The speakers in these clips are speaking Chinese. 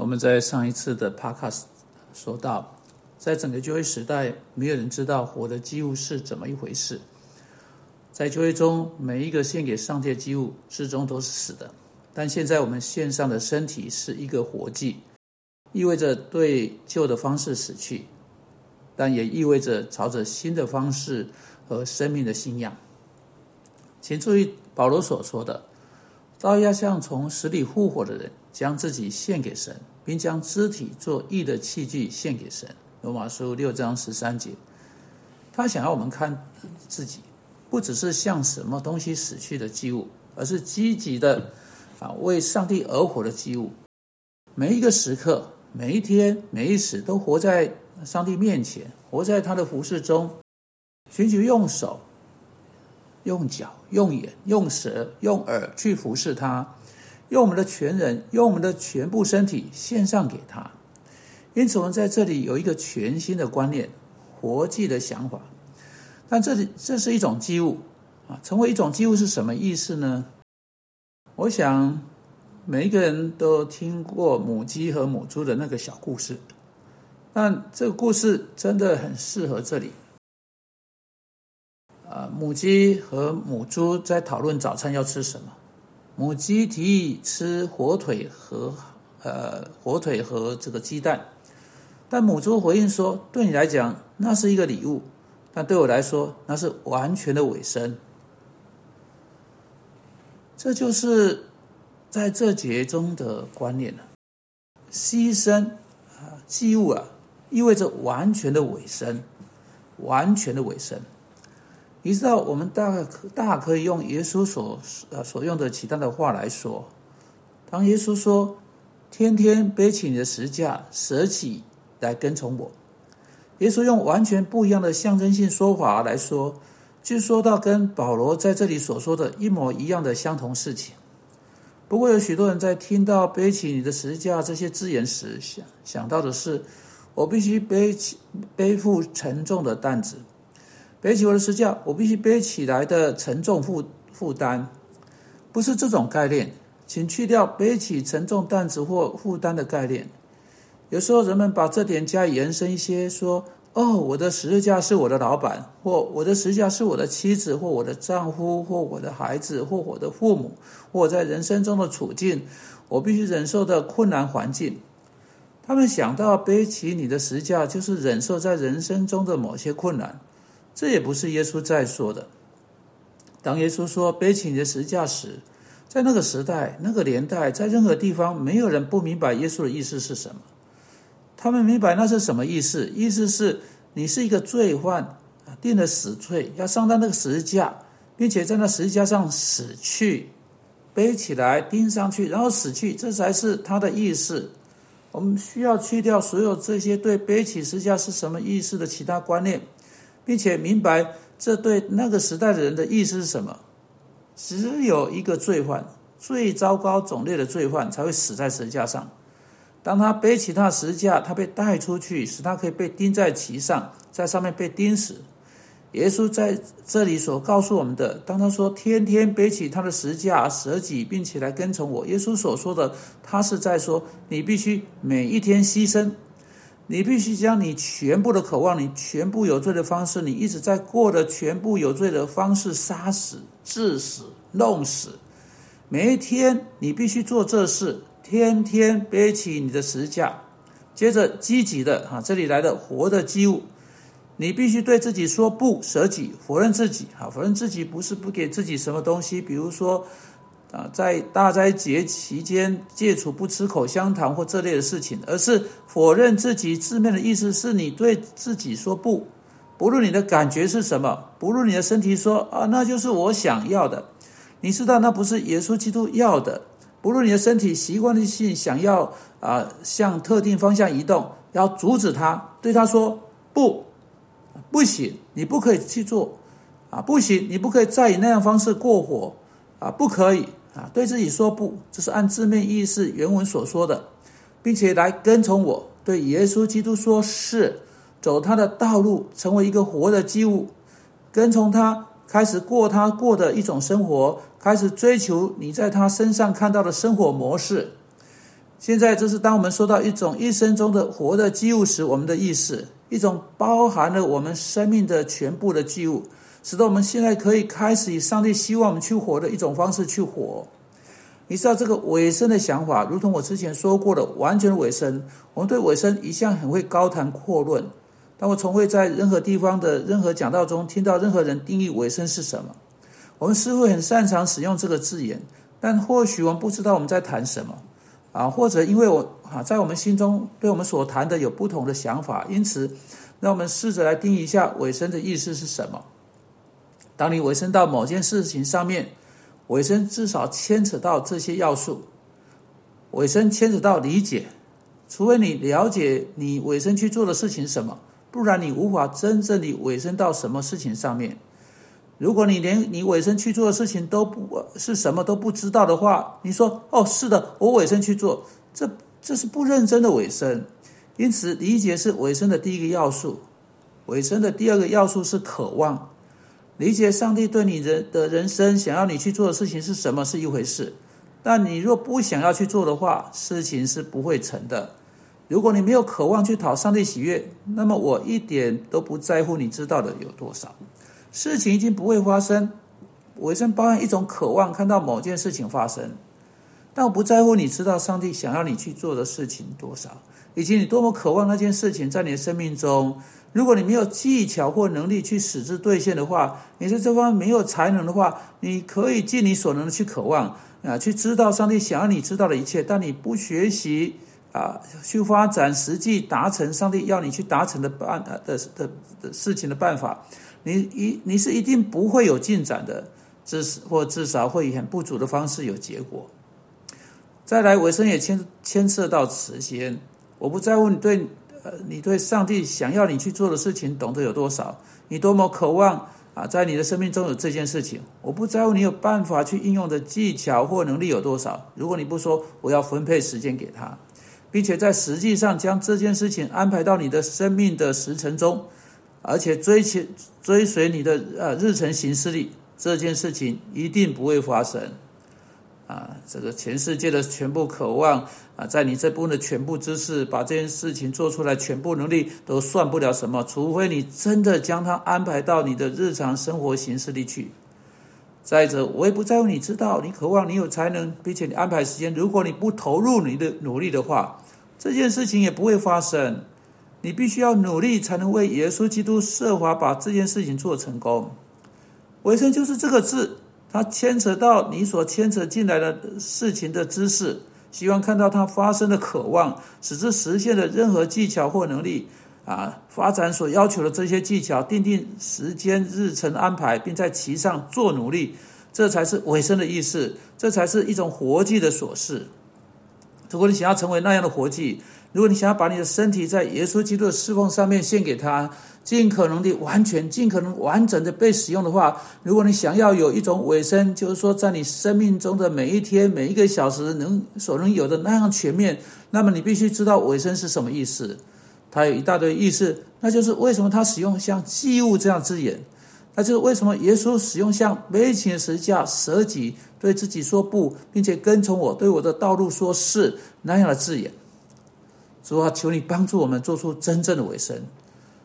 我们在上一次的 Podcast 说到，在整个旧约时代，没有人知道活的祭物是怎么一回事。在旧约中，每一个献给上帝的祭物，至终都是死的。但现在我们献上的身体是一个活祭，意味着对旧的方式死去，但也意味着朝着新的方式和生命的信仰。请注意保罗所说的：“照要像从死里复活的人，将自己献给神。”并将肢体做义的器具献给神。罗马书六章十三节，他想要我们看自己，不只是像什么东西死去的祭物，而是积极的啊为上帝而活的祭物。每一个时刻，每一天，每一时，都活在上帝面前，活在他的服饰中，寻求用手、用脚、用眼、用舌、用耳去服侍他。用我们的全人，用我们的全部身体献上给他。因此，我们在这里有一个全新的观念、活祭的想法。但这里这是一种祭物啊，成为一种祭物是什么意思呢？我想每一个人都听过母鸡和母猪的那个小故事，但这个故事真的很适合这里。啊，母鸡和母猪在讨论早餐要吃什么。母鸡提议吃火腿和呃火腿和这个鸡蛋，但母猪回应说：“对你来讲那是一个礼物，但对我来说那是完全的尾声。”这就是在这节中的观念了。牺牲啊，祭物啊，意味着完全的尾声，完全的尾声。你知道，我们大概可大可以用耶稣所呃所用的其他的话来说。当耶稣说：“天天背起你的十架，舍己来跟从我。”耶稣用完全不一样的象征性说法来说，就说到跟保罗在这里所说的一模一样的相同事情。不过，有许多人在听到“背起你的十架”这些字眼时，想想到的是，我必须背起背负沉重的担子。背起我的十架，我必须背起来的沉重负负担，不是这种概念，请去掉背起沉重担子或负担的概念。有时候人们把这点加以延伸一些，说：“哦，我的十字架是我的老板，或我的十字架是我的妻子，或我的丈夫，或我的孩子，或我的父母，或我在人生中的处境，我必须忍受的困难环境。”他们想到背起你的十字架，就是忍受在人生中的某些困难。这也不是耶稣在说的。当耶稣说背起你的十字架时，在那个时代、那个年代，在任何地方，没有人不明白耶稣的意思是什么。他们明白那是什么意思？意思是你是一个罪犯，定了死罪，要上到那个十字架，并且在那十字架上死去，背起来钉上去，然后死去，这才是他的意思。我们需要去掉所有这些对背起十字架是什么意思的其他观念。并且明白这对那个时代的人的意思是什么？只有一个罪犯，最糟糕种类的罪犯才会死在十字架上。当他背起他的十架，他被带出去，使他可以被钉在其上，在上面被钉死。耶稣在这里所告诉我们的，当他说天天背起他的十架舍己，并且来跟从我，耶稣所说的，他是在说你必须每一天牺牲。你必须将你全部的渴望，你全部有罪的方式，你一直在过的全部有罪的方式，杀死、致死、弄死。每一天，你必须做这事，天天背起你的十字架。接着，积极的哈，这里来的活的机物，你必须对自己说不，舍己，否认自己。哈，否认自己不是不给自己什么东西，比如说。啊，在大斋节期间戒除不吃口香糖或这类的事情，而是否认自己字面的意思是你对自己说不，不论你的感觉是什么，不论你的身体说啊，那就是我想要的，你知道那不是耶稣基督要的，不论你的身体习惯性想要啊向特定方向移动，要阻止他，对他说不，不行，你不可以去做，啊，不行，你不可以再以那样方式过活，啊，不可以。啊，对自己说不，这是按字面意思原文所说的，并且来跟从我。对耶稣基督说是，走他的道路，成为一个活的祭物，跟从他，开始过他过的一种生活，开始追求你在他身上看到的生活模式。现在这是当我们说到一种一生中的活的祭物时，我们的意思，一种包含了我们生命的全部的祭物，使得我们现在可以开始以上帝希望我们去活的一种方式去活。你知道这个尾声的想法，如同我之前说过的，完全尾声。我们对尾声一向很会高谈阔论，但我从未在任何地方的任何讲道中听到任何人定义尾声是什么。我们似乎很擅长使用这个字眼，但或许我们不知道我们在谈什么。啊，或者因为我啊，在我们心中对我们所谈的有不同的想法，因此，让我们试着来定义一下尾声的意思是什么。当你尾声到某件事情上面，尾声至少牵扯到这些要素。尾声牵扯到理解，除非你了解你尾声去做的事情什么，不然你无法真正的尾声到什么事情上面。如果你连你委身去做的事情都不是什么都不知道的话，你说哦，是的，我委身去做，这这是不认真的委身。因此，理解是委身的第一个要素。委身的第二个要素是渴望。理解上帝对你人的人生想要你去做的事情是什么是一回事，但你若不想要去做的话，事情是不会成的。如果你没有渴望去讨上帝喜悦，那么我一点都不在乎你知道的有多少。事情已经不会发生，我一生包含一种渴望看到某件事情发生，但我不在乎你知道上帝想要你去做的事情多少，以及你多么渴望那件事情在你的生命中。如果你没有技巧或能力去使之兑现的话，你在这方面没有才能的话，你可以尽你所能的去渴望啊，去知道上帝想要你知道的一切，但你不学习啊，去发展实际达成上帝要你去达成的办的的的事情的办法。你一你是一定不会有进展的，至或至少会以很不足的方式有结果。再来，尾声也牵牵涉到时间。我不在乎你对呃你对上帝想要你去做的事情懂得有多少，你多么渴望啊，在你的生命中有这件事情。我不在乎你有办法去应用的技巧或能力有多少。如果你不说我要分配时间给他，并且在实际上将这件事情安排到你的生命的时程中。而且追求追随你的呃日程行事历这件事情一定不会发生，啊，这个全世界的全部渴望啊，在你这部分的全部知识，把这件事情做出来，全部能力都算不了什么，除非你真的将它安排到你的日常生活形式里去。再者，我也不在乎你知道，你渴望你有才能，并且你安排时间，如果你不投入你的努力的话，这件事情也不会发生。你必须要努力，才能为耶稣基督设法把这件事情做成功。维生就是这个字，它牵扯到你所牵扯进来的事情的知识，希望看到它发生的渴望，使之实现的任何技巧或能力啊，发展所要求的这些技巧，定定时间日程安排，并在其上做努力，这才是尾声的意思，这才是一种活计的琐事。如果你想要成为那样的活计，如果你想要把你的身体在耶稣基督的侍奉上面献给他，尽可能的完全、尽可能完整的被使用的话，如果你想要有一种尾声，就是说在你生命中的每一天、每一个小时能所能有的那样全面，那么你必须知道尾声是什么意思。它有一大堆意思，那就是为什么他使用像祭物这样字眼，那就是为什么耶稣使用像悲情的十架、舍己、对自己说不，并且跟从我、对我的道路说是那样的字眼。主啊，求你帮助我们做出真正的尾声，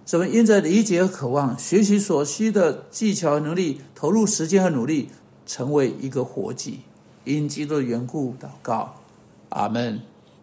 怎么因着理解和渴望，学习所需的技巧和能力，投入时间和努力，成为一个活计。因基督的缘故，祷告，阿门。